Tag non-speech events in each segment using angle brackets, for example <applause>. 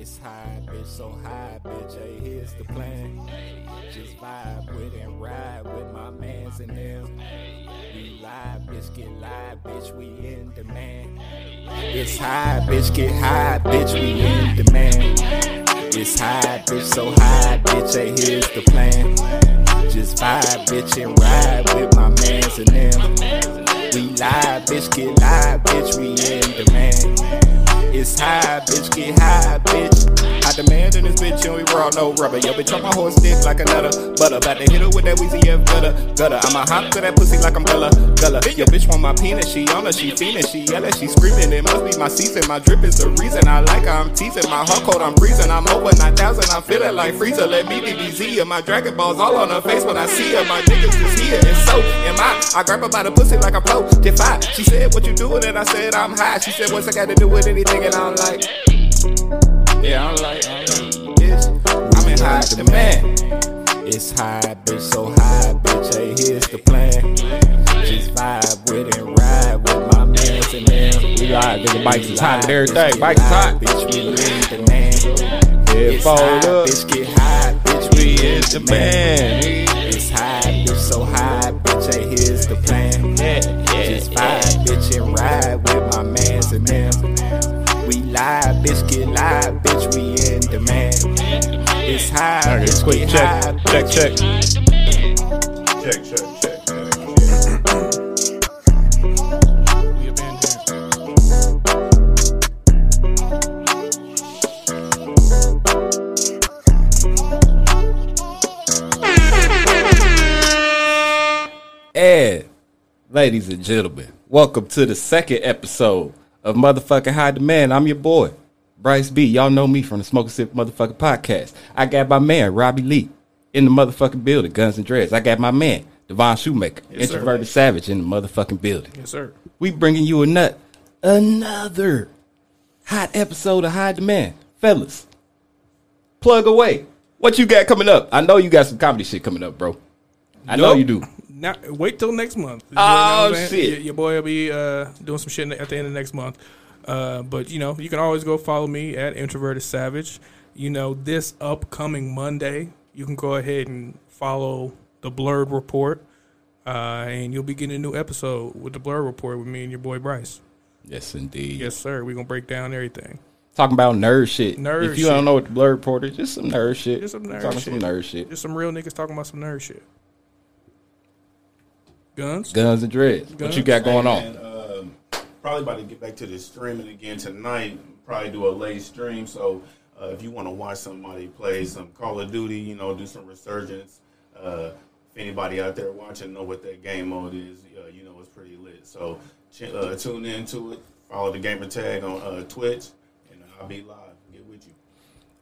It's high, bitch, so high, bitch. Hey, here's the plan. Just vibe with and ride with my mans and them. We live, bitch, get live, bitch. We in demand. It's high, bitch, get high, bitch. We in demand. It's high, bitch, so high, bitch. Hey, here's the plan. Just vibe, bitch, and ride with my mans and them. We live, bitch, get live, bitch. We in demand. It's high, bitch, get high, bitch. I demand in this bitch, and we raw, no rubber. Yo, bitch, on my horse dick like another butter. About to hit her with that Weezy F gutter, gutter. I'ma hop to that pussy like I'm Gullah, Gullah. Yo, bitch, want my penis, she on her, she fiendin', she yellin', she screaming. It must be my season, my drip is the reason I like her. I'm teasing my heart cold, I'm freezing. I'm over 9,000, I'm feeling like Frieza. Let me DBZ and My Dragon Balls all on her face when I see her. My niggas is here, and so am I. I grab her by the pussy like a pro. Defy. She said, What you doing? And I said, I'm high. She said, What's I got to do with anything? And I'm like, Yeah, I'm like, I'm bitch, I'm in high demand. It's high, bitch, so high, bitch. Hey, here's the plan. Just vibe with and ride with my mans and man. We live, nigga. Bikes is hot and everything. Bikes is hot. Bitch, we in demand. Head It's fold up. bitch, get high, bitch, we is the man. It's high, bitch, so high, bitch, hey, here's the plan. Just vibe, bitch, and ride live, bitch, get live, bitch, we in demand. It's high, Okay, bitch, quick get check, high, check, bitch. check. Check, check, check. We abandoned. And ladies and gentlemen, welcome to the second episode of motherfucking High Demand. I'm your boy, Bryce B. Y'all know me from the Smoke and Sip motherfucking podcast. I got my man, Robbie Lee, in the motherfucking building, Guns and Dreads. I got my man, Devon Shoemaker, Yes, sir. introverted savage in the motherfucking building. Yes, sir. We bringing you a nut, another hot episode of High Demand. Fellas, plug away. What you got coming up? I know you got some comedy shit coming up, bro. I know you do. Now, wait till next month. You Oh, what I'm saying? shit. Your, your boy will be uh, doing some shit at the end of next month. Uh, but you know, you can always go follow me at Introverted Savage. You know, this upcoming Monday, you can go ahead and follow the Blurred Report, uh, and you'll be getting a new episode with the Blurred Report with me and your boy Bryce. Yes, indeed. Yes, sir. We're gonna break down everything. Talking about nerd shit. Nerd if you shit. don't know what the Blurred report is, just some nerd shit. Just some nerd Talking shit. some nerd shit. Just some real niggas talking about some nerd shit. Guns. Guns and dreads. What you got going on? And, um, probably about to get back to the streaming again tonight. Probably do a late stream. So uh, if you want to watch somebody play some Call of Duty, you know, do some resurgence. Uh, if anybody out there watching know what that game mode is, uh, you know it's pretty lit. So ch- uh, tune into it. Follow the gamer tag on uh, Twitch, and I'll be live. Get with you.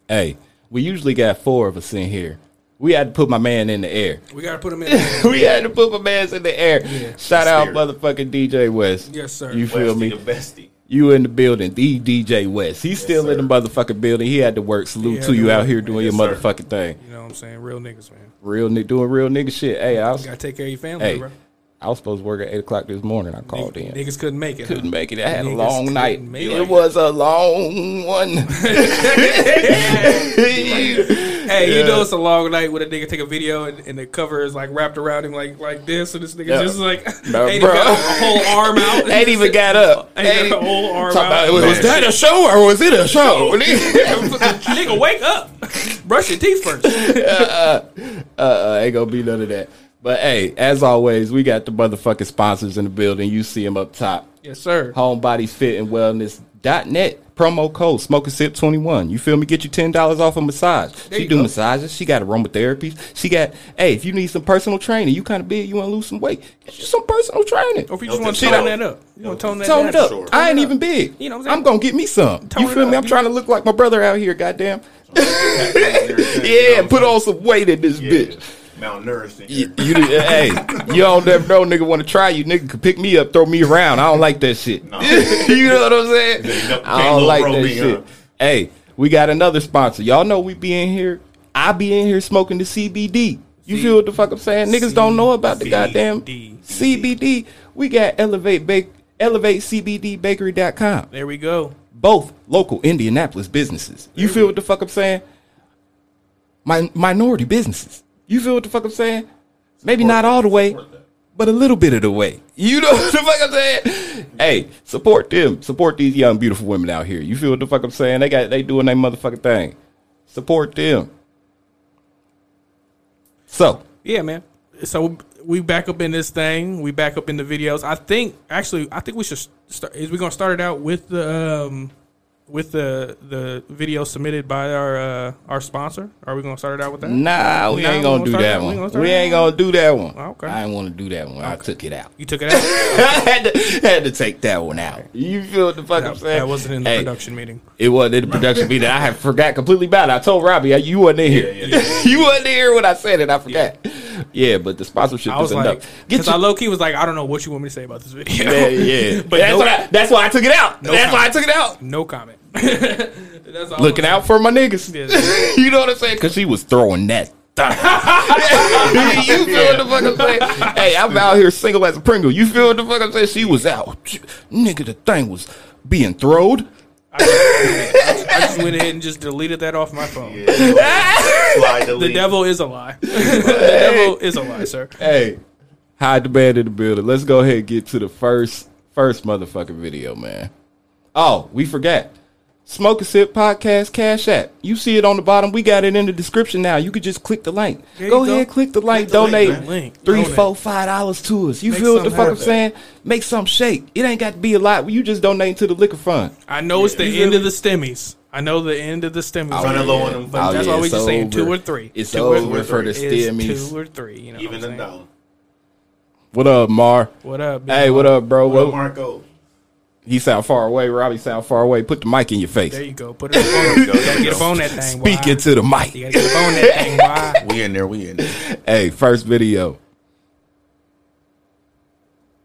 Hey, we usually got four of us in here. We had to put my man in the air. We gotta put him in. there. <laughs> we had to put my man's in the air. Shout out motherfucking DJ West. Yes, sir. You feel Westy me? the bestie. You in the building, the DJ West. He's still sir. in the motherfucking building. He had to work. Salute to to you out here man. doing Yes, your sir. motherfucking thing. You know what I'm saying? Real niggas, man. Real ni- doing real nigga shit. Hey, I was, You gotta take care of your family, hey, bro. I was supposed to work at eight o'clock this morning. I called in. Niggas couldn't make it. couldn't huh? make it. I had a long night. It it. was a long one. <laughs> <laughs> Hey, you know it's a long night when a nigga take a video and, and the cover is like wrapped around him like like this, and this nigga Yeah. just like <laughs> No, ain't bro. got a whole arm out. Ain't even got up. Ain't got a whole arm out. about, was, was that a show or was it a show? nigga, wake up, brush your teeth first. uh, uh, ain't gonna be none of that. But hey, as always, we got the motherfucking sponsors in the building. You see them up top. Yes, sir. Homebody Fit and Wellness.net. Promo code Smoke Sip 21. You feel me? Get you $10 off a massage. There she do go. massages. She got aromatherapies. She got, hey, if you need some personal training, you kind of big, you want to lose some weight, get you some personal training. Or if you just want to tone that up, you want to tone that Tone it up. Sure. I ain't even big. You know what I'm saying? I'm gonna get me some. Tone you feel me? I'm trying to look like my brother out here. Goddamn. <laughs> <laughs> yeah, put on some weight in this Yeah. bitch. Malnourished in You, you hey, <laughs> you don't never know nigga want to try you. Nigga could pick me up, throw me around. I don't like that shit. No. <laughs> you know what I'm saying? You know, I don't like that me, shit. huh? Hey, we got another sponsor. Y'all know we be in here. I be in here smoking the CBD. You C- feel what the fuck I'm saying? Niggas don't know about the C- goddamn D. CBD. We got Elevate Bake Elevate CBD Bakery.com. There we go. both local Indianapolis businesses. You feel what the fuck I'm saying? My minority businesses. You feel what the fuck I'm saying? Maybe not all the way, but a little bit of the way. You know <laughs> what the fuck I'm saying? Hey, support them. Support these young, beautiful women out here. You feel what the fuck I'm saying? They got they doing their motherfucking thing. Support them. So, Yeah, man. So we back up in this thing. We back up in the videos. I think actually, I think we should start. Is we gonna start it out with the um, with the the video submitted by our uh, our sponsor? Are we gonna start it out with that? nah, we Nah, ain't gonna gonna do that that- we one. gonna We ain't gonna do that one. Okay. I didn't want to do that one. I took it out. You took it out. <laughs> I had to, had to take that one out. You feel what the fuck I'm saying? that wasn't in the Hey, production meeting. It wasn't in the production meeting. I had forgot completely about it. I told Robbie you wasn't in here. <laughs> you wasn't in here when I said it. I forgot. Yeah, but the sponsorship I was is like, enough. Because I low key was like, I don't know what you want me to say about this video. yeah, yeah. <laughs> but that's, no, what I, that's why I took it out. that's comment. why I took it out. no comment. <laughs> That's all Looking out for my niggas. Yes. <laughs> you know what I'm saying? Because she was throwing that. you feel what the fuck I'm saying? Hey, I'm out here single as a Pringle. You feel what the fuck I'm saying? She was out. Nigga, the thing was being throwed. I just went ahead and just deleted that off my phone. Yeah, know, The devil is a lie. <laughs> the devil is a lie, sir. Hey, high demand in the building. Let's go ahead and get to the first first motherfucking video, man. Oh, we forgot. Smoke a Sip Podcast Cash App. You see it on the bottom. We got it in the description now. You could just click the link. There Go ahead, go. click the link. the donate man. Link. three, Donate. four, five dollars to us. You Make feel what the something fuck I'm saying? Make some shake. It ain't got to be a lot. You just donate to the liquor fund. I know it's the You end feel of the stemmies. I know the end of the stemmies. Running low on them But funds. that's yeah, why we it's just saying two or three. It's two or over for the It's stemmies. Two or three. You know Even what a I'm saying? dollar. What up, Mar? What up? big Hey, dog? what up, bro? Well, What, Marco. He sound far away. Robbie sound far away. Put the mic in your face. There you go. Put it on. you gotta get up on that thing. boy. <laughs> Speak into the mic. You gotta get up on that thing. Why? <laughs> We in there. We in there. Hey, first video.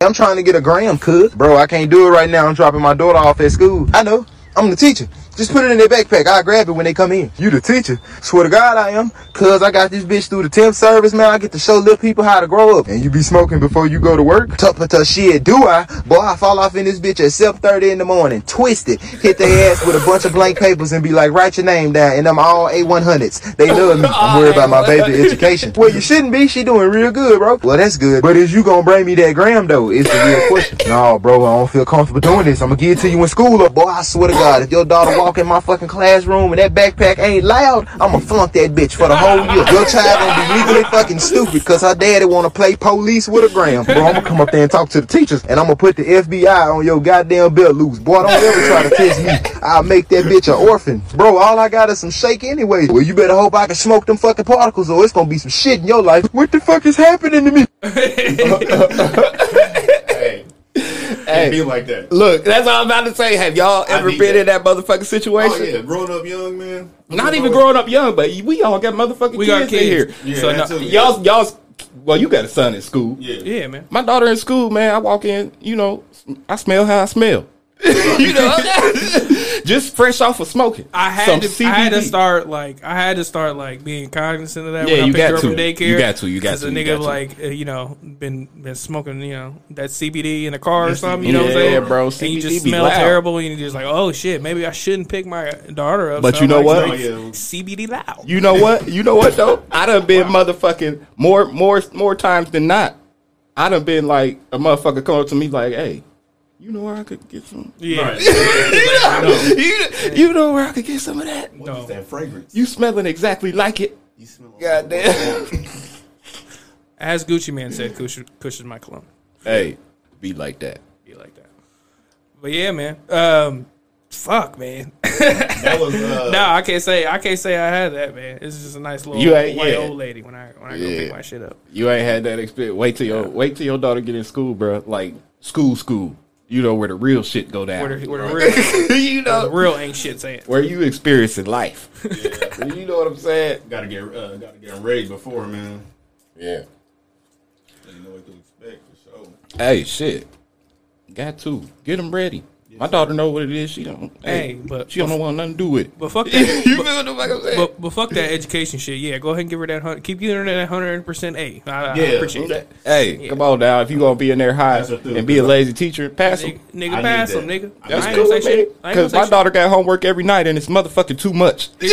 I'm trying to get a gram, cuz. Bro, I can't do it right now. I'm dropping my daughter off at school. I know. I'm the teacher. Just put it in their backpack. I'll grab it when they come in. You the teacher? Swear to God I am. Cuz I got this bitch through the temp service, man. I get to show little people how to grow up. And you be smoking before you go to work? Tup tup shit, do I? Boy, I fall off in this bitch at 7.30 in the morning. Twisted. Hit their ass with a bunch of blank papers and be like, write your name down. And I'm all A100s. They love me. I'm worried about my baby <laughs> education. Well, you shouldn't be. She doing real good, bro. Well, that's good. But is you gonna bring me that gram, though? Is the real question. <laughs> No, bro, I don't feel comfortable doing this. I'm gonna give it to you in school. Or, boy, I swear to God, if your daughter walk in my fucking classroom and that backpack ain't loud, I'ma flunk that bitch for the whole year. <laughs> Your child gonna be legally fucking stupid because her daddy wanna play police with a gram. Bro, I'm gonna come up there and talk to the teachers and I'm gonna put the FBI on your goddamn belt loose. Boy, don't ever try to test me. I'll make that bitch an orphan. Bro, all I got is some shake anyway. Well, you better hope I can smoke them fucking particles or it's gonna be some shit in your life. What the fuck is happening to me? <laughs> <laughs> <laughs> Hey. Hey. Be like that. Look, that's all I'm about to say. Have y'all ever been that. in that motherfucking situation? Oh situation? yeah, growing up young, man. Not even growing up young, but we all got motherfucking We kids, got kids. in here. Yeah, So that no- too. Y'all, y'all's. Well, you got a son in school. Yeah. Yeah, man. My daughter in school, man. I walk in, you know, I smell how I smell. <laughs> you know, <laughs> just fresh off of smoking. I had Some to. I had to start like. I had to start like being cognizant of that. Yeah, when I you picked got her to. from daycare. You got to, you got to, The you nigga got to. like uh, you know been been smoking you know that CBD in the car or something. You know what I'm Yeah, saying, bro, And you just be smell loud. terrible, and you're just like, oh shit, maybe I shouldn't pick my daughter up. But So you know I'm what? like, Oh, yeah. CBD loud. You know what? You know what though? <laughs> I done been motherfucking more more more times than not. I done been like a motherfucker come up to me like, hey, you know where I could get some yeah. Right. <laughs> no. you, you know where I could get some of that? What is that fragrance? You smelling exactly like it. You smell Goddamn. <laughs> As Gucci Mane said, Kush, Kush is my clone. hey, be like that. Be like that. But yeah, man. Um, fuck, man. That was uh, <laughs> no, I can't say. I can't say I had that, man. It's just a nice little You ain't- white yeah. old lady when I when I go pick my shit up. You ain't had that experience. Wait till your wait till your daughter get in school, bro. Like school, school. You know where the real shit go down. Where the, where the real, <laughs> you where the know real ain't shit saying. where you experiencing life. <laughs> you know what I'm saying? gotta get uh, gotta get them ready before, man. Yeah. So you know what to expect for sure. Hey, shit. Got to get them ready. My daughter know what it is. She don't. Hey, but- she don't want nothing to do with it. But fuck <laughs> that. you feel what the fuck I'm saying? but, but fuck that education shit. Yeah, go ahead and give her that. hun- Keep giving her that hundred percent A. I, I Yeah. appreciate that. hey, come on now. If you gonna be in there high Pass her through. and be a lazy teacher, pass them. Nigga, nigga I pass need them, that. nigga. That's I ain't cool gonna with say me. shit. I ain't gonna Because say my shit. daughter got homework every night and it's motherfucking too much. <laughs> <laughs> you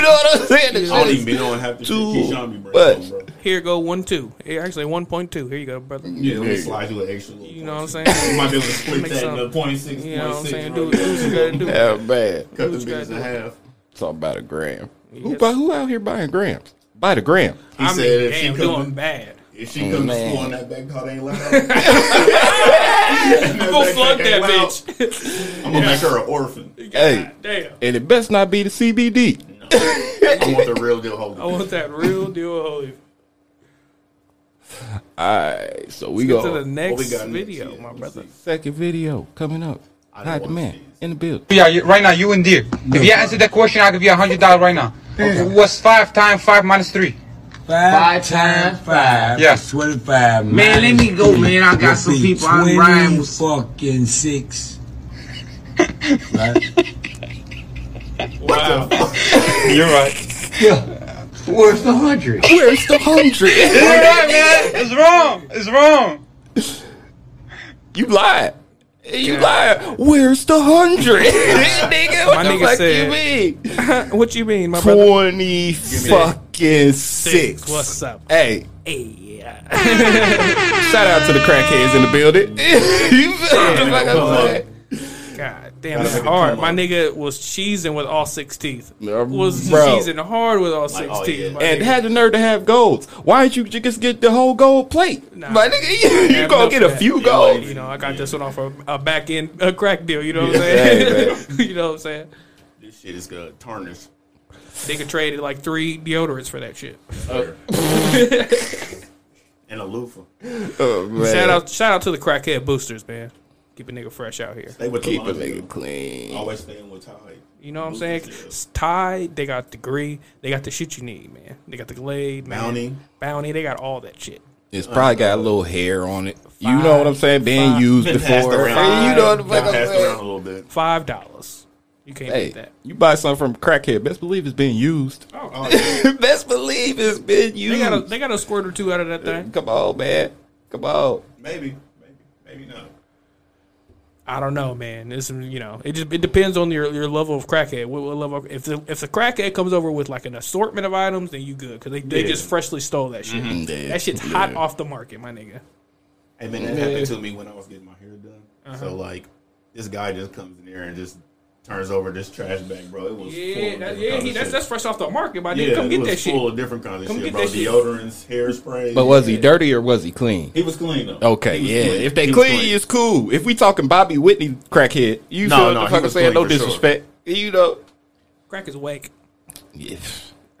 know what I'm saying? This I don't shit even is be knowing half the shit too Keyshawn be bringing much. bro. Here go one two. Here, actually one point two. Here you go, brother. Yeah, let me slide you an extra little You know what I'm point. saying? You might be able to split Make that some- into point six, You know what I'm point six, saying? bro. Do, do what you gotta do. Yeah, man. Cut what the you gotta in half. Talk about a gram. Who, Yes. buy, who out here buying grams? Buy the gram. He I said mean, if she damn, come doing to- bad. If she comes to school on that back car, they ain't loud. <laughs> <laughs> Go flunk that ain't loud. bitch. I'm gonna make her an orphan. Hey, Damn. and it best not be the CBD. I want the real deal holy. I want that real deal. Holy. Alright, so we Get to the go. next we got next? video, Yeah, my brother. see. Second video coming up. I don't the man in the building. Yeah, right now you and deer. If you answer that question, I'll give you a hundred dollars right now. What's five times five minus three? Five times five. Yeah. Twenty-five. Man, let me go, man. I got Would some people I'm riding with. fucking six. <laughs> right? <laughs> You're right. Yeah. Where's the hundred? Where's the hundred? You're right, man. It's wrong. It's wrong. you lied. You lied. Where's the hundred? <laughs> nigga, what My the nigga fuck said- you mean? <laughs> what you mean, my brother? Twenty fucking six. What's up? Hey, Hey, <laughs> shout out to the crackheads in the building. you feel what the fuck I'm saying? God damn, Gotta it's it hard. My nigga was cheesing with all six teeth. Uh, Was bro. cheesing hard with all six oh, teeth. yeah. And nigga. had the nerve to have golds. Why didn't you just get the whole gold plate? Nah. My nigga, you, you gonna get a few Yeah, golds. You know, I got this one off a, a back end a crack deal. You know what I'm Yeah, saying? <laughs> hey, you know what I'm saying? This shit is gonna tarnish. Nigga traded like three deodorants for that shit. <laughs> And a loofah. Oh, man. Shout out, shout out to the crackhead boosters, man. Keep a nigga fresh out here. Stay with Keep a laundry. nigga clean. Always staying with Tide. You know what I'm saying? It's Tide, they got the degree, they got the shit you need, man. They got the Glade, man. Bounty. Bounty, they got all that shit. It's probably got a little hair on it. You know what I'm saying? Being Five. used Been passed before. around. You know what the Been fuck I'm passed around a saying? little bit. Five dollars. You can't Hey, beat that. you buy something from crackhead, best believe it's being used. Oh, oh yeah. <laughs> best believe it's been They used. got a they got a squirt or two out of that thing. Come on, man. Come on. maybe, maybe, maybe not. I don't know, man. It's you know, it just it depends on your, your level of crackhead. What, what level? Of, if the if the crackhead comes over with like an assortment of items, then you good because they, they Yeah. just freshly stole that shit. Yeah. That shit's hot Yeah. off the market, my nigga. Hey man, that happened to me when I was getting my hair done. Uh-huh. So like, this guy just comes in here and just turns over this trash bag, bro. It was Yeah, of that, different yeah, he, that's that's fresh off the market, my nigga. yeah, Come it get was that shit. full of different kinds of Come shit, get bro. Deodorants, hairspray. But was he dirty or was he clean? He was clean though. Okay, yeah. clean. If they He was clean, it's cool. If we talking Bobby Whitney crackhead, you No, feel what no, the fuck I'm saying? No for sure. disrespect. You know. Crack is wake. Yes, <laughs>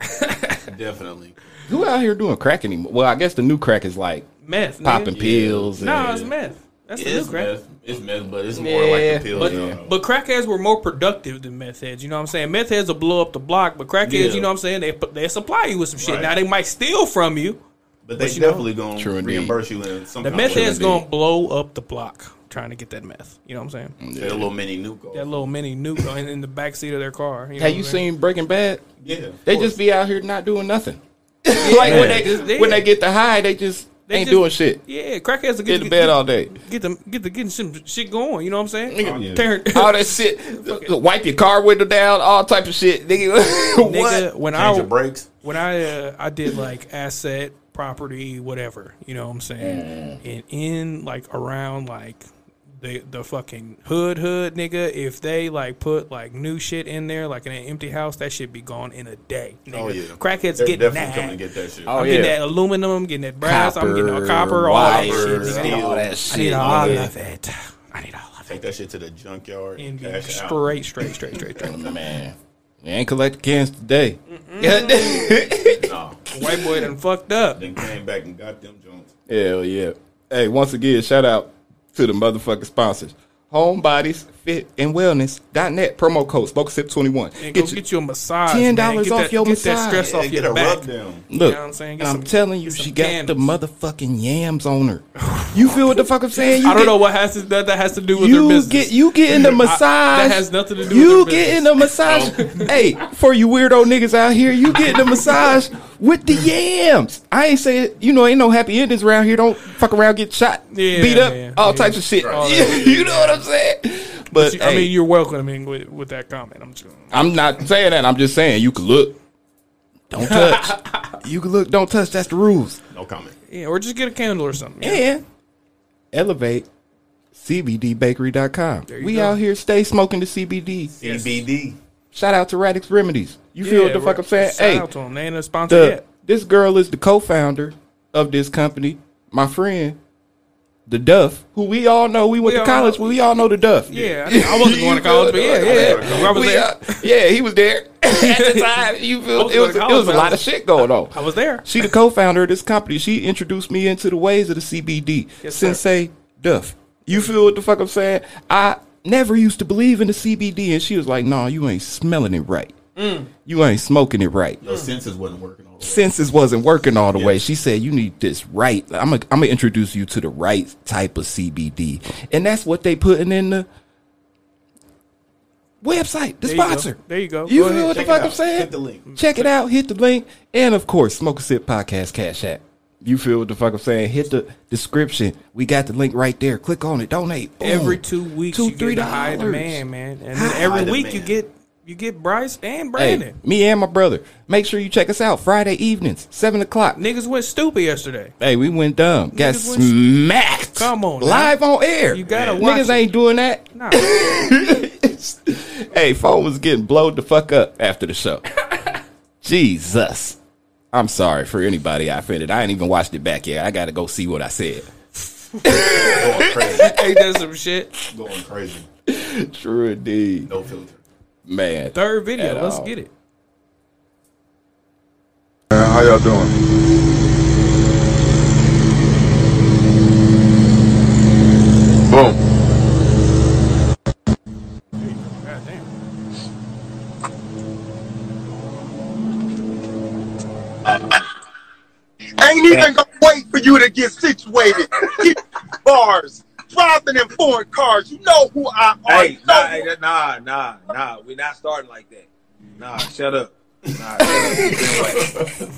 definitely. Who out here doing crack anymore? Well, I guess the new crack is like Meth. nigga. popping pills. No, and- it's meth. That's the It's new crack. meth. It's meth, but it's more Yeah, like the pills. But, you know. but crackheads were more productive than meth heads. You know what I'm saying? Meth heads will blow up the block, but crackheads, Yeah. you know what I'm saying? They they supply you with some shit. Right. Now they might steal from you. But they But you know- definitely gonna True indeed. reimburse you in some The kind meth of head's gonna blow up the block trying to get that meth. You know what I'm saying? Get a little mini nuke. off. That little mini nuke in, in the back seat of their car. You know Have you I'm saying? seen Breaking Bad? Yeah, They course. just be out here not doing nothing. like when they just- when they get the high, they just They ain't just- doing shit. Yeah, crackheads will Get get, in bed all day. Get them, get the getting some shit going. You know what I'm saying? Oh, yeah. Tearing- All that shit. Wipe your car window down. All type of shit. Nigga, <laughs> nigga, when change I your brakes. when I uh, I did like asset property whatever you know what I'm saying Mm. and in like around like the the fucking hood hood nigga if they like put like new shit in there like in an empty house that shit be gone in a day oh, nigga. Oh yeah, crackheads They're getting definitely that coming to get that shit. Oh, I'm yeah. getting that aluminum getting that brass I'm getting all copper all wire, that shit nigga. all that I need all yeah. of it I need all of it Take that shit to the junkyard and and be cash out. straight straight straight straight straight <laughs> Man, they ain't collecting cans today. <laughs> Nah, white boy done fucked up then came back and got them joints. Hell yeah. Hey, once again, shout out to the motherfucking sponsors. Homebodies Fit and Wellness.net. Promo code SmokeSip21. And go Get get, you- you a massage. $10 man. Off that, your get that stress Yeah, off get your a back. rub down. You Look, know what I'm saying? Get and I'm telling you, she got the motherfucking yams on her. You feel what the fuck I'm saying? <laughs> You I don't get- know what has to, that, that has to do with you their business. get you get in the <laughs> I- massage. that has nothing to do You with their get in the massage. Um, <laughs> hey, for you weirdo niggas out here, you get in the massage with the yams. I ain't saying you know ain't no happy endings around here. Don't fuck around, get shot, Yeah, beat up, yeah, all yeah. types of shit. All you know what I'm saying? But, I hey, mean, you're welcoming with, with that comment. I'm just, I'm not saying that. I'm just saying you can look, don't touch. <laughs> you can look, don't touch. That's the rules. No comment. yeah, or just get a candle or something. Yeah. And elevate cbdbakery.com. There We go. out here stay smoking the CBD. CBD. Shout out to Radix Remedies. You feel what the fuck I'm saying? Shout Hey, out to them. They ain't a sponsor the, yet. this girl is the co-founder of this company. My friend, the Duff, who we all know. We went We to college. know. We all know the Duff. Yeah, I, I wasn't going to college, but yeah, yeah. <laughs> I was We, there. uh, yeah, he was there <laughs> at the <laughs> time. You feel? Was It was, going it was a lot but of shit going on. I was there. She the co-founder of this company. She introduced me into the ways of the CBD. Yes, sir. Sensei Duff. You feel what the fuck I'm saying? I never used to believe in the CBD, and she was like, "No, you ain't smelling it right. Mm. You ain't smoking it right. Your senses wasn't working all the way. Senses wasn't working all the way." She said, "You need this right. I'm gonna I'm gonna introduce you to the right type of CBD, and that's what they putting in the." Website, the There you sponsor. There you go. You Go feel ahead. what the Check it fuck I'm saying? Hit the link. Check it out. Hit the link. And of course, Smoke a Sip Podcast Cash App. You feel what the fuck I'm saying? Hit the description. We got the link right there. Click on it. Donate. Boom. Every two weeks, Two, you three get a high dollars. demand, man, and High then every week demand. you get you get Bryce and Hey, Brandon. me and my brother. Make sure you check us out Friday evenings, seven o'clock. Niggas went stupid yesterday. Hey, we went dumb. Got Niggas went- smacked. Come on now. live on air. You gotta watch Niggas it. ain't doing that. Nah, <laughs> hey, phone was getting blowed the fuck up after the show. <laughs> Jesus. I'm sorry for anybody I offended. I ain't even watched it back yet. I got to go see what I said. Going <laughs> crazy. ain't that some shit? Going crazy. True indeed. No filter. Man. Third video, let's all. get it. How y'all doing? Boom. Damn. Ain't even gonna wait for you to get situated. Keep bars, driving in foreign cars. You know who I are. Hey, nah, know hey, who- nah, nah, nah. We're not starting like that. Nah, shut up. Nah,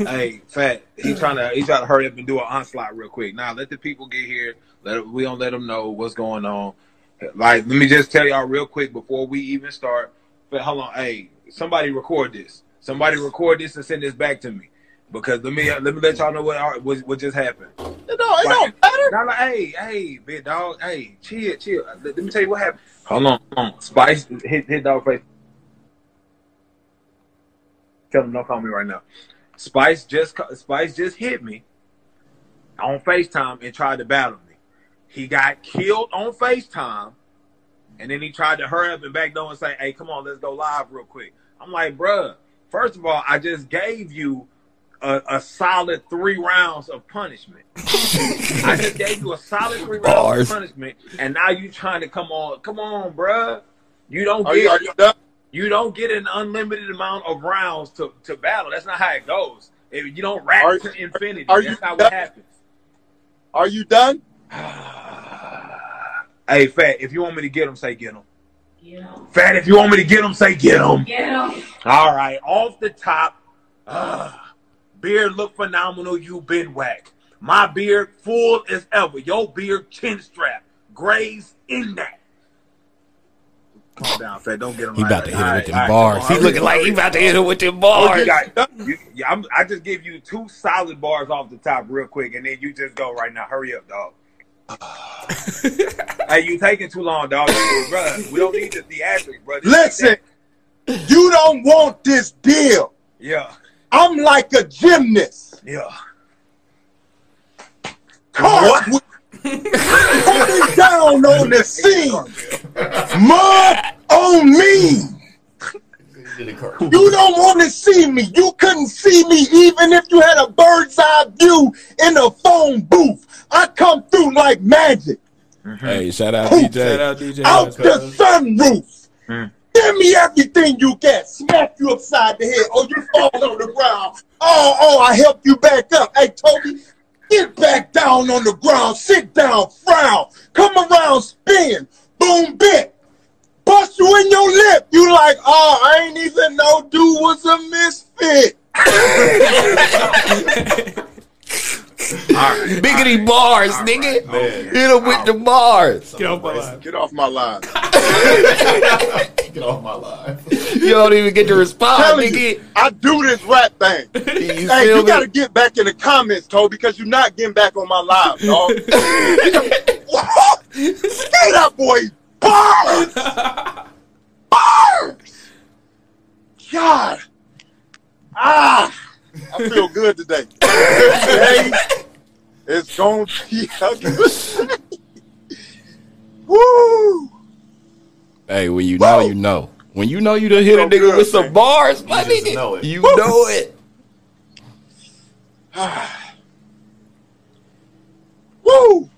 hey, fat. He trying to he trying to hurry up and do an onslaught real quick. Nah, let the people get here. Let we don't let them know what's going on. Like, let me just tell y'all real quick before we even start. But hold on, hey, somebody record this. Somebody record this and send this back to me. Because let me let me let y'all know what what, what just happened. It don't, it don't matter. Nah, nah, hey, hey, big dog, hey, chill, chill. Uh, let, let me tell you what happened. Hold on, hold on. Spice hit hit dog face. Tell him don't call me right now. Spice just Spice just hit me on FaceTime and tried to battle me. He got killed on FaceTime, and then he tried to hurry up and back door and say, "Hey, come on, let's go live real quick." I'm like, bruh, first of all, I just gave you a, a solid three rounds of punishment. I <laughs> just gave you a solid three rounds Bars. of punishment, and now you trying to come on? Come on, bruh. You don't Are get you, are you done? you don't get an unlimited amount of rounds to, to battle. That's not how it goes. If you don't rack Are- to infinity. are That's you not done? what happens. Are you done? <sighs> hey, Fat, if you want me to get him, say get him. Fat, if you want me to get him, say get him. All right, off the top, <sighs> uh, <laughs> beard look phenomenal. You been whack. My beard full as ever. Your beard chin strap, grays in that. Calm down, Fat. Don't get him. He like about to hit her All with right, them all right, bars. come He looking like he about to hit her with them Oh, bars. you you, I'm, just give you two solid bars off the top real quick, and then you just go right now. Hurry up, dog. <sighs> hey, you taking too long, dog. bro, we don't need the theatrics, bro. This Listen, you don't want this deal. Yeah, I'm like a gymnast. yeah. Cars coming down on the scene. Mud on me. You don't want to see me. You couldn't see me even if you had a bird's eye view in a phone booth. I come through like magic. Hey, shout out Shout DJ. out DJ. out West. the sunroof. Mm. Give me everything you got. Smack you upside the head. Oh, you fall on the ground. Oh, oh, I help you back up. Hey, Tobe, get back down on the ground. Sit down, frown. Come around, spin. Boom, bit. Bust you in your lip. You like, oh, I ain't even know dude was a misfit. <laughs> <laughs> Biggity bars, nigga. Hit him with the bars. Get off my line. Get off my line. <laughs> Get off my line. You don't even get to respond, telling nigga. you, I do this rap thing. <laughs> You hey, you me? gotta get back in the comments, Tobe, because you're not getting back on my live, dog. Get that boy bars! Bars! God. Ah, I feel good today. Today it's gonna be <laughs> a good <laughs> Woo! Hey, when you know, you know. When you know you done hit a nigga good, with some man. bars, my You just nigga, know it. you know it. <sighs> Woo!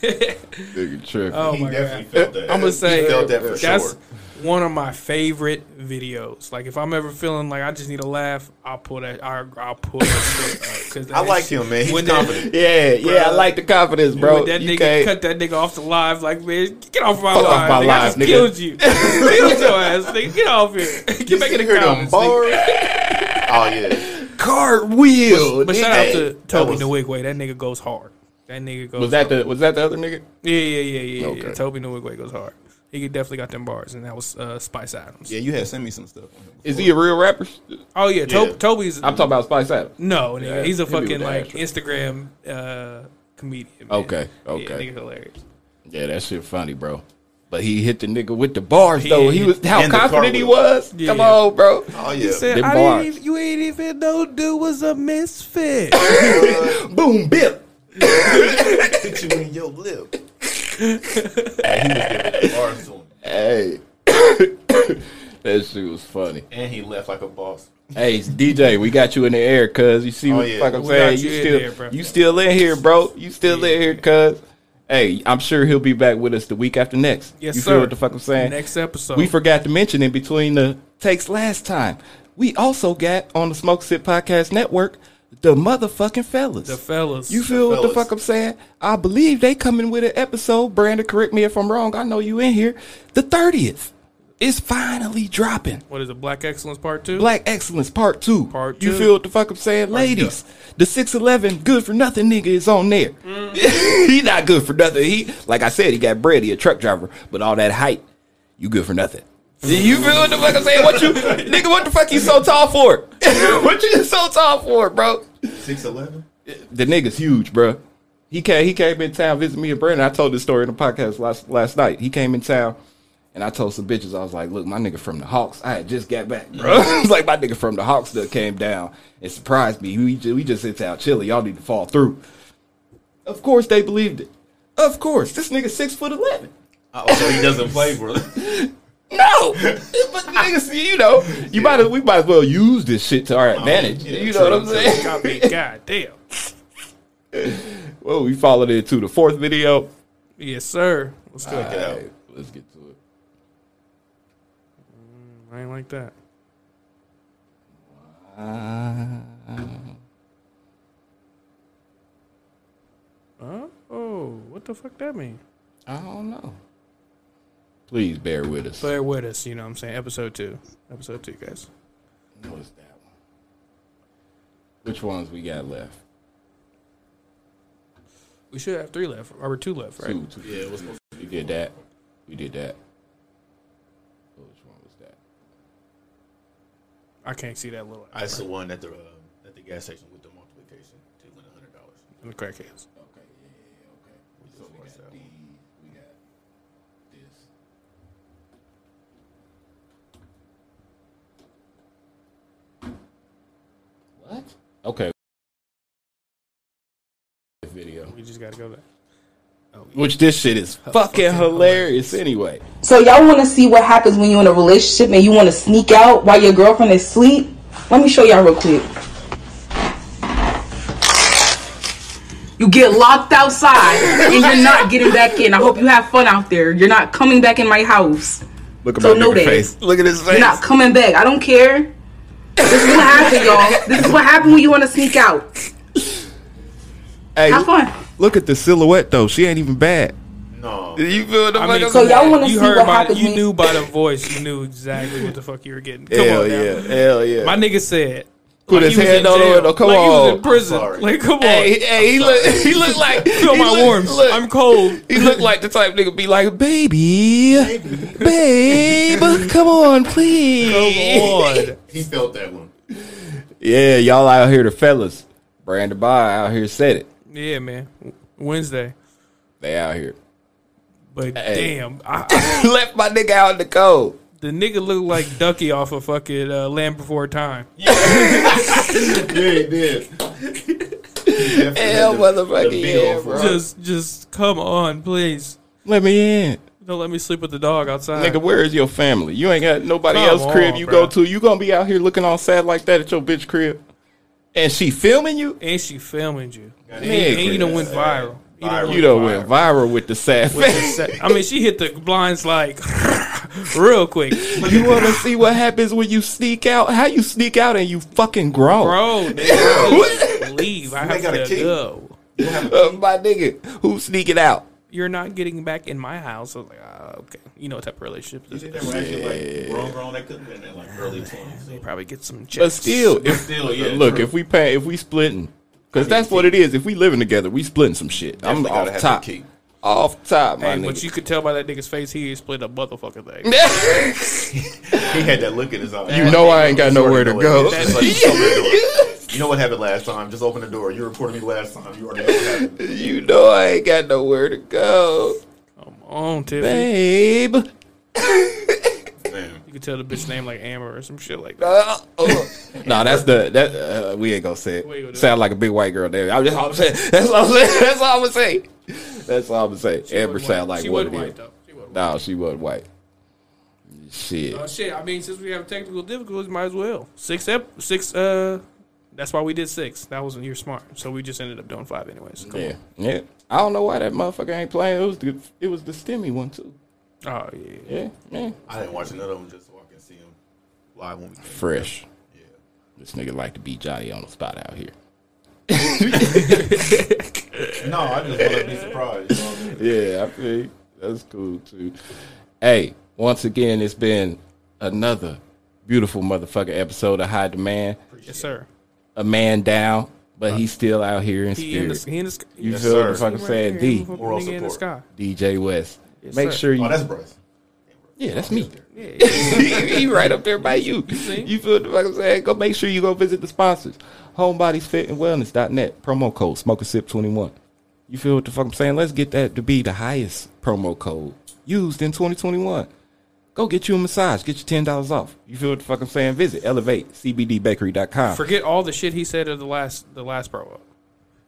Nigga tripping. Oh he my definitely god. felt that. I'm gonna say he felt that for that's sure. One of my favorite videos. Like if I'm ever feeling like I just need a laugh, I'll pull that. I'll, I'll pull that shit. up, 'cause I like shit- him, man. He's when that- confident. <laughs> Yeah, yeah, I like the confidence, bro. When that You nigga can't- cut that nigga off the live, like man, get off my Fuck off live. my nigga. I just nigga. killed you. <laughs> killed your ass, nigga. Get off here. <laughs> Get back in the hear them comments. Oh yeah. cartwheel. But nigga. shout out to Tobe was- Nwigwe. That nigga goes hard. That nigga goes. was that hard. the was that the other nigga? Yeah, yeah, yeah, yeah. Okay. yeah. Tobe Nwigwe goes hard. He definitely got them bars, and that was uh, Spice Adams. Yeah, you had sent me some stuff. Is he a real rapper? Oh yeah, to- Yeah. Tobe's. I'm talking about Spice Adams. No, nigga, Yeah, he's a he be with fucking the like Astro. Instagram uh, comedian. man. Okay, Yeah, okay. nigga hilarious. Yeah, that shit funny, bro. But he hit the nigga with the bars He- though. He was how And the confident he cartwheel. was. Yeah. Come on, bro. Oh He yeah. said, Them I bars. didn't even, "You ain't even know dude was a misfit." <laughs> <laughs> Boom, bip. <laughs> Hit you in your lip. Hey, he was giving the bars to him, Hey, <coughs> that shit was funny. and he left like a boss. Hey, DJ, we got you in the air, cuz you see Oh, what yeah. fuck I'm We saying. You, you still, there, you still in here, bro. You still in here, cuz. Hey, I'm sure he'll be back with us the week after next. Yes, you sir. feel what the fuck I'm saying? Next episode. We forgot to mention in between the takes last time. We also got on the Smoke Sip Podcast Network the motherfucking fellas. the fellas. You feel what the fuck I'm saying? I believe they coming with an episode. Brandon, correct me if I'm wrong. I know you in here. The 30th is finally dropping. what is it? Black Excellence Part Two. Black Excellence Part 2. Part 2. You feel what the fuck I'm saying? Ladies, the 6'11 good for nothing nigga is on there. Mm-hmm. <laughs> he not good for nothing. He, like I said, he got bread. He a truck driver. But all that height, you good for nothing. You feel what the fuck I'm saying? What you, nigga, what the fuck you so tall for? <laughs> what you so tall for, bro? Six eleven. The nigga's huge, bro. He came, he came in town, visit me and Brandon. I told this story in the podcast last last night. He came in town, and I told some bitches, I was like, "Look, my nigga from the Hawks. I had just got back, bro. <laughs> I was like, my nigga from the Hawks that came down and surprised me. We just, we just in town chilling. Y'all need to fall through." Of course, they believed it. Of course, this nigga six foot eleven. Oh, so he doesn't play for. <laughs> No, <laughs> but niggas, you know, you might as, we might as well use this shit to our advantage. yeah, you know what I'm true, saying? God, mean, God damn. <laughs> Well, we followed it to the fourth video. Yes, sir. Let's go. Check it out. Let's get to it. I ain't like that. Uh, oh, what the fuck that mean? I don't know. Please bear with us. Bear with us, you know what I'm saying? Episode two. Episode two, guys. What's that one? Which ones we got left? We should have three left, or two left, right? Two, two. Yeah, it was supposed We did that. We did that. Which one was that? I can't see that little I saw one at the uh, at the gas station with the multiplication to win a hundred dollars. in the crackheads. Okay, yeah, yeah, yeah, okay. So we watch got that these. one. We got this. What? Okay. Video. We just gotta go there. Oh, Which this shit is fucking hilarious anyway. So y'all want to see what happens when you're in a relationship and you want to sneak out while your girlfriend is asleep? Let me show y'all real quick. You get locked outside and you're not getting back in. I hope you have fun out there. You're not coming back in my house. Look at So my know that. face. Look at his face. You're not coming back. I don't care. This is what happened, y'all. This is what happened when you want to sneak out. Hey, Have fun. look at the silhouette though. She ain't even bad. No. You feel the I fuck mean, I'm So y'all want to see heard what by happens you when knew by the voice, you knew exactly what the fuck you were getting. Come Hell on, now. yeah, hell yeah. My nigga said. Put like his he hand on the jail. window. Come like He was in prison. Like, come on. Hey, hey, he look, he look like <laughs> Feel my look- warmth. look, I'm cold. He looked like the type nigga be like, baby, baby. babe, come on, please. Come on. He felt that one. Yeah, y'all out here, the fellas. Brandon By out here said it. Yeah, man. Wednesday. They out here. But Hey. damn, I, I- <laughs> Left my nigga out in the cold. The nigga looked like Ducky off of fucking uh, Land Before Time. <laughs> Yeah, he did. Hell, motherfucker, yeah, bro. Just, just come on, please. Let me in. Don't let me sleep with the dog outside. Nigga, where is your family? You ain't got nobody Come else crib you bro. go to. You gonna be out here looking all sad like that at your bitch crib? And she filming you? and she filming you. And, Nigga. and you done went viral. You done You done went viral with the sad with the face. I mean, she hit the blinds like <laughs> <laughs> real quick, <laughs> You want to see what happens when you sneak out? How you sneak out and you fucking grow? bro. nigga, <laughs> leave. I They have got a to key. go. Uh, my nigga, who's sneaking out? You're not getting back in my house. I was like, ah, okay. You know what type of relationship You this think is. they were actually like grown, grown? They couldn't have been in like early twenties. They probably get some checks. But still, if, Still, yeah. look, true. if we pay, if we splitting, because that's what it is. If we living together, we splitting some shit. I'm Definitely gotta off have top, the key. Off top, my Hey, nigga. but you could tell by that nigga's face he ain't split a motherfucking thing. <laughs> he had that look in his eye. You know I ain't got nowhere to go. what it is. It's like, just open the door. <laughs> You know what happened last time? Just open the door. You reported me last time. You already know what happened. you know I ain't got nowhere to go, Come on, Tiffany. babe. Man. <laughs> You can tell the bitch name like Amber or some shit like that. Uh, oh. No, that's the that uh, we ain't gonna say What you gonna it. Sound like a big white girl there. I'm just all I'm saying. That's all I'm saying. That's all I'm gonna say. That's all I'm gonna say. Amber sound white. like She what it wasn't is. white, though. She wasn't No, she wasn't white. Shit. Oh shit! I mean, since we have technical difficulties, might as well six ep six. Uh, that's why we did six. That wasn't you're smart, so we just ended up doing five anyways. Come Yeah, yeah. I don't know why that motherfucker ain't playing. It was the it was the stimmy one too. Oh yeah. Yeah, man. I didn't watch none of them just so I can see him live when we came. Fresh. Yeah. This nigga like to be Johnny on the spot out here. <laughs> No, I just want to be surprised. You know I mean? Yeah, I feel you. that's cool too. Hey, once again, it's been another beautiful motherfucker episode of High Demand. Yes, sir. A man down, but uh-huh. he's still out here in He in the he in the sky. You Yes, feel what. I'm fucking Right saying? here, D, Moral nigga in the support. DJ West. Yes, Make sir. sure you. Oh, that's Bryce. Yeah, that's me. Yeah, <laughs> he right up there by you. see? You feel what the fuck I'm saying? Go make sure you go visit the sponsors. Homebodiesfitandwellness.net. Promo code Smoke a Sip 21. You feel what the fuck I'm saying? Let's get that to be the highest promo code used in 2021. Go get you a massage. Get you ten dollars off. You feel what the fuck I'm saying? Visit elevatecbdbakery.com. Forget all the shit he said of the last the last promo.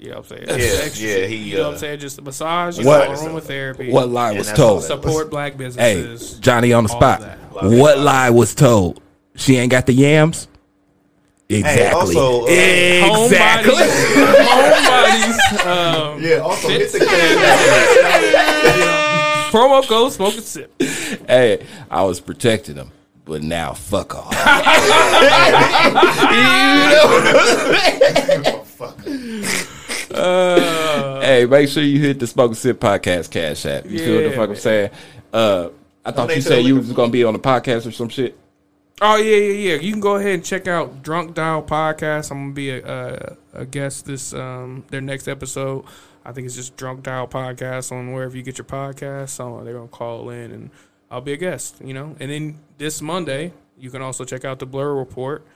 You know what I'm saying? Yeah, Extra yeah, he, You know what uh, I'm saying? Just a massage, he what? tried to aromatherapy. What lie was told? that- Support black businesses. Hey. Johnny on the spot. What lie was told? She ain't got the yams. Exactly. also, uh, exactly. Homebodies. Homebodies. Um, Yeah, also hit the <laughs> promo code smoke and sip. hey, I was protecting him, but now fuck <laughs> <laughs> off. <laughs> hey, make sure you hit the Smoke and Sip podcast cash app. You feel what the Yeah, fuck I'm saying? Uh, I thought you said you was gonna be on the podcast or some shit. Oh yeah, yeah, yeah. You can go ahead and check out Drunk Dial podcast. I'm gonna be a, a, a guest this um their next episode. I think it's just Drunk Dial podcast on wherever you get your podcast. So they're gonna call in and I'll be a guest. You know, and then this Monday you can also check out the Blur Report.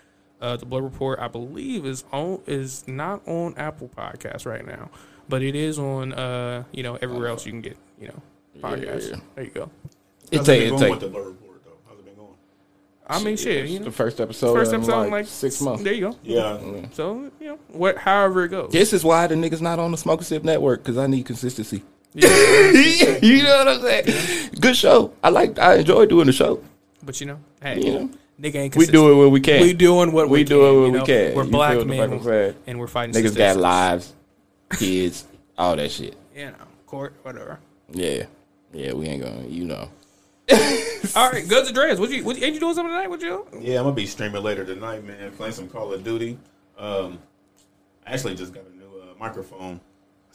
Uh, the Blur Report, I believe, is on is not on Apple Podcasts right now, but it is on uh you know everywhere else you can get you know podcasts. yeah. There you go. It How's take it it been going take with the Blur Report, though? How's it been going? I mean, shit. You know, the first episode. first in episode like, in like six months. There you go. Yeah. So you know, what, however it goes. This is why the niggas not on the Smoke and Sip network because I need consistency. Yeah. <laughs> you know what I'm saying? Good show. I like. I enjoy doing the show. but you know, hey, You know, nigga ain't. we do it when we can. We doing what we, We do it can, when we know? can. We're You black feel the fuck I'm men, and we're fighting. Niggas got lives, kids, all that shit. <laughs> You know, court, whatever. Yeah, yeah, we ain't gonna, you know. <laughs> All right, Guns and Dreads. What you? What, ain't you doing something tonight? What you? Yeah, I'm gonna be streaming later tonight, man. Playing some Call of Duty. Um, I actually just got a new uh, microphone.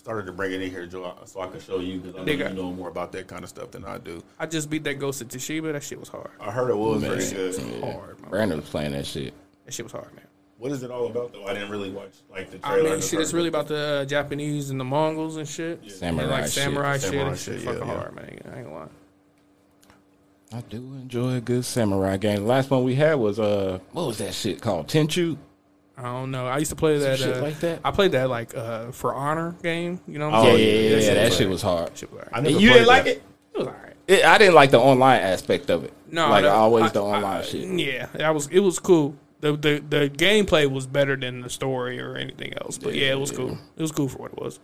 I started to bring it in here, Joe, so I could show you because I know Nigga. you know more about that kind of stuff than I do. I just beat that Ghost of Tsushima. That shit was hard. I heard it was Man, very good. yeah. Hard, man. Brandon was playing that shit. That shit was hard, man. What is it all about though? I didn't really watch like the I trailer. mean, shit, it's really about the uh, Japanese and the Mongols and shit. Samurai and like shit. samurai shit. Samurai and shit, shit, fucking yeah, yeah. hard, man. I ain't gonna lie. I do enjoy a good samurai game. The last one we had was uh, what was that shit called? Tenchu. I don't know. I used to play that. shit uh, like that? I played that like uh, for honor game. You know? What I'm Oh yeah, saying? yeah, yeah, shit that was shit was hard. Shit was alright. I never You didn't like that. it? It was alright. It- I didn't like the online aspect of it. No, like that- always I- the online I- shit. Yeah, that was it was cool. The, the the gameplay was better than the story or anything else. But yeah, it was cool. It was cool for what it was.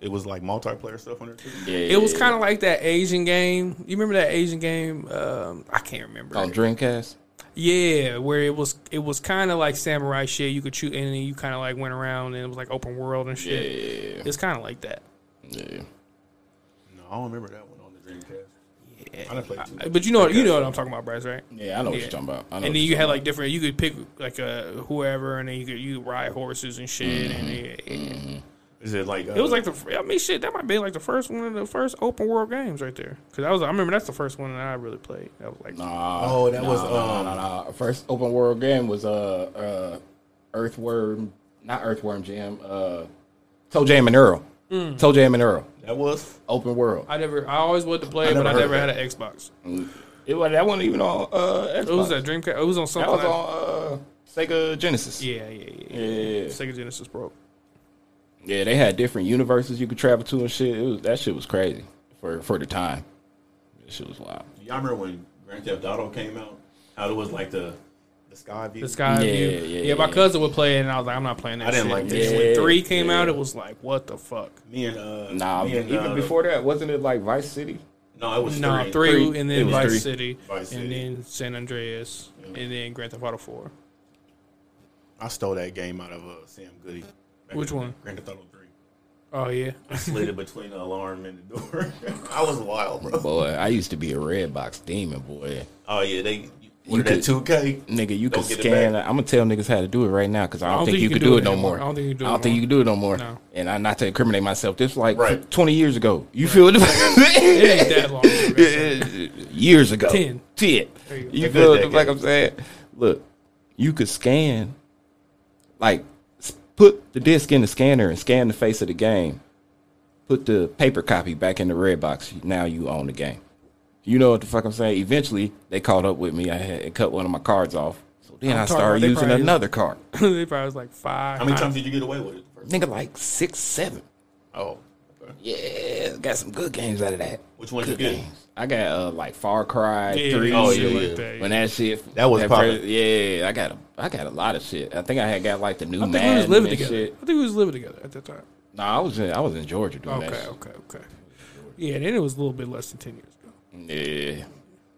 It was like multiplayer stuff on there too. Yeah, It was kind of like that Asian game. You remember that Asian game? Um, I can't remember. on Dreamcast. Yeah, where it was it was kind of like samurai shit. You could shoot and then you kind of like went around and it was like open world and shit. Yeah, It's kind of like that. yeah. No, I don't remember that one on the Dreamcast. I didn't play two. But you know what, you know what I'm talking about, Bryce, right? Yeah, I know what you're talking about. And then you're had talking like different. You could pick like uh, whoever, and then you could you could ride horses and shit. And it, it- Is it like uh, it was like the. I mean, shit. That might be like the first one of the first open world games right there. Because I was. I remember that's the first one that I really played. That was like. Nah, Oh, that nah, was, nah, um, nah, nah. First open world game was uh uh Earthworm, not Earthworm Jam. Uh, ToeJam and Earl. Mm. ToeJam and Earl. that was Open world. I never. I always wanted to play, I but I never never had an Xbox. It was that wasn't even on uh Xbox. It was that Dreamcast. It was on something. That was I- on uh Sega Genesis. yeah, yeah, yeah, Yeah, yeah, yeah. Sega Genesis broke. Yeah, they had different universes you could travel to and shit. It was that shit was crazy for for the time. That shit was wild. y'all remember when Grand Theft Auto came out? How it was like the the sky view. The Sky Yeah, View. yeah, Yeah, my yeah. cousin would play it, and I was like, I'm not playing that. I didn't shit. like And that then shit. When three came Yeah. out, it was like, what the fuck? Me and uh, Nah, me and, even uh, before that, wasn't it like Vice City? No, it was No, three. three, Three. and It then was Vice three. City, Vice and City. then San Andreas, and then Grand Theft Auto Four. I stole that game out of uh, Sam Goody. Back Which one? Grand Theft Auto Three. Oh yeah, I slid it between the alarm and the door. <laughs> I was wild, bro. Boy, I used to be a Redbox demon, boy. Oh yeah, they You what that could- two K. Nigga, you Don't can get it scan. I'm gonna tell niggas how to do it right now because I don't, think, you can do, it no more. I don't think you can do it I don't no think more. you can do it no more. No. And I not to incriminate myself. This like Right. 20 years ago. You feel it? <laughs> It ain't that long. <laughs> ago. years ago. Ten. Ten. You. You feel good it? Like. I'm saying. Look, you could scan, like, s- put the disc in the scanner and scan the face of the game. Put the paper copy back in the Redbox. Now you own the game. You know what the fuck I'm saying? Eventually, they caught up with me. I had cut one of my cards off. So then I'm I started using probably- another card. <laughs> they probably was like five. How many times did you get away with it? Nigga, like six, seven. Oh, okay. Yeah, got some good games out of that. Which one you Good get? games. I got uh, like Far Cry Yeah, Three. Oh, yeah, like yeah. that. When that shit That was that poppin'. first- yeah, I got a I got a lot of shit. I think I had got like the new I think we was living and together. shit. I think we was living together at that time. No, I was in I was in Georgia doing Okay, that. shit. okay, okay. Yeah, then it was a little bit less than ten years ago. Yeah.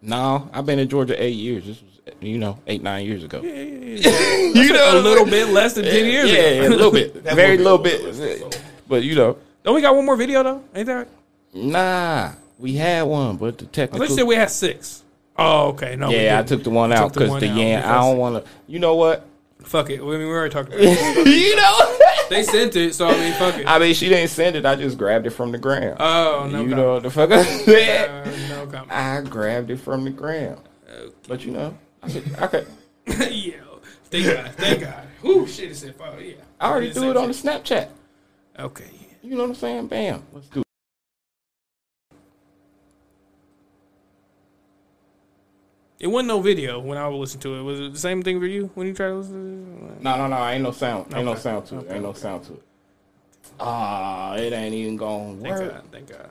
No, I've been in Georgia eight years. This was you know eight nine years ago. Yeah, yeah, yeah. <laughs> you know a little bit less than ten years yeah, ago. a little bit, <laughs> That very little little bit, bit. little bit. But you know, Don't we got one more video though? Ain't that? Right? nah, we had one, but the technical. Let's say we had six. Oh, okay. No. yeah, I took the one out the because the out yan. I don't want to. You know what? Fuck it. I mean, we already talked about it. <laughs> you know. they sent it, so I mean, fuck it. I mean, she didn't send it. I just grabbed it from the ground. Oh no. you comment. know what the fuck I <laughs> said? Uh, no comment. I grabbed it from the ground. But you know, I could, I could. yeah. Thank God. Thank God. Ooh, shit. It said, oh, yeah. I already do it on the. Snapchat. Okay. You know what I'm saying? Bam. Let's do it. It wasn't no video when I would listen to it. Was it the same thing for you when you tried to listen to it? No, no, no. Ain't no sound. Ain't no sound to it. Okay, Ain't no sound to it. Ah, it ain't even going Thank work. God. Thank God.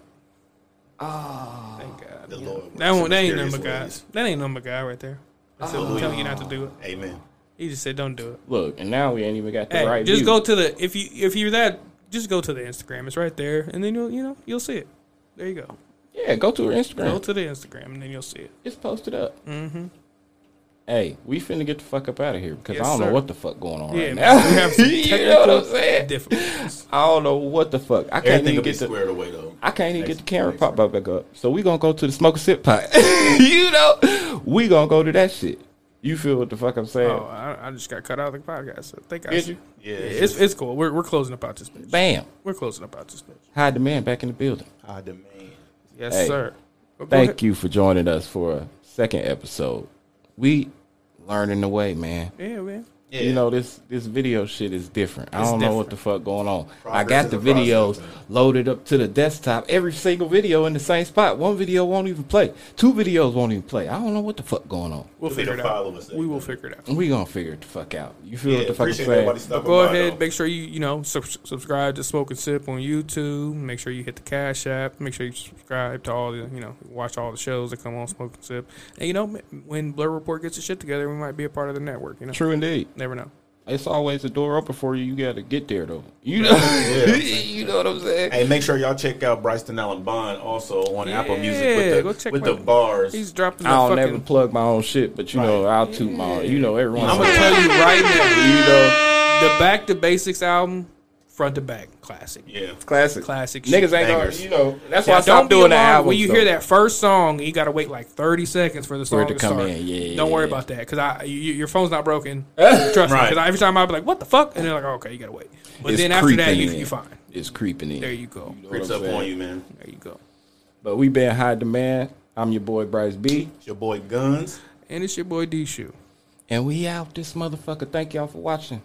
Ah, Thank God. The Lord That, one, works that ain't nothing but God. That ain't nothing but God right there. That's him Hallelujah. telling you not to do it. Amen. He just said, "Don't do it." look, and now we ain't even got the Hey, right just view. go to the if you if you're that, just go to the Instagram. It's right there, and then you'll you know you'll see it. There you go. Yeah, go to her Instagram. Go to the Instagram, and then you'll see it. Just post it up. Mm-hmm. Hey, we finna get the fuck up out of here because Yes, I don't sir. know what the fuck going on Yeah, right man, now. we have some <laughs> you know what I'm saying? difficulties. I don't know what the fuck. I can't Everything even will be get the squared away though. I can't even Next- get the camera next pop back up. So we gonna go to the smoke and sip pot. <laughs> you know, we gonna go to that shit. You feel what the fuck I'm saying? Oh, I, I just got cut out of the podcast. So thank Did guys. you? Yeah, Yeah, it's it's, cool. We're, we're closing up out this bitch. Bam. We're closing up out this bitch. High demand back in the building. high demand. Yes, Hey, sir. Go- go Thank ahead. you for joining us for a second episode. We learning the way, man. Yeah, man. Yeah. You know this this video shit is different. I It's don't know what the fuck going on. I got is the a process, videos loaded up to the desktop. Every single video in the same spot. One video won't even play. Two videos won't even play. I don't know what the fuck going on. We'll You'll figure it out. follow us there, We will figure it out. We gonna figure it the fuck out. You feel Yeah, what the fuck I'm saying? Go ahead. though. Make sure you you know sub- subscribe to Smoke and Sip on YouTube. Make sure you hit the Cash App. Make sure you subscribe to all the you know watch all the shows that come on Smoke and Sip. And you know when Blur Report gets its shit together, we might be a part of the network. You know, True indeed. Never know. It's always a door open for you. You got to get there though. You know. <laughs> you know what I'm saying? Hey, make sure y'all check out Bryson Allen Bond also on Apple Music Yeah, with go the check with my- the bars. He's dropping the I don't fucking. never plug my own shit, but you know I'll toot my own. You know everyone. I'm gonna tell you right now. You know, the Back to Basics album, front to back, classic. yeah. classic. Classic Niggas shit. ain't gonna. You know that's Now, why I stopped be doing the album. When you hear that first song, you gotta wait like 30 seconds for the song it to to, come start. in. Yeah, Don't worry yeah. about that because I you, your phone's not broken. <laughs> Trust me, because every time I'll be like, "What the fuck?" and they're like, oh, "Okay, you gotta wait." But It's then after that, you in. you fine. It's creeping in. There you go. know Creeps up I'm on you, man. There you go. But we been high demand. I'm your boy Bryce B, It's your boy Guns. And it's your boy D Shoe. and we out this motherfucker. Thank y'all for watching.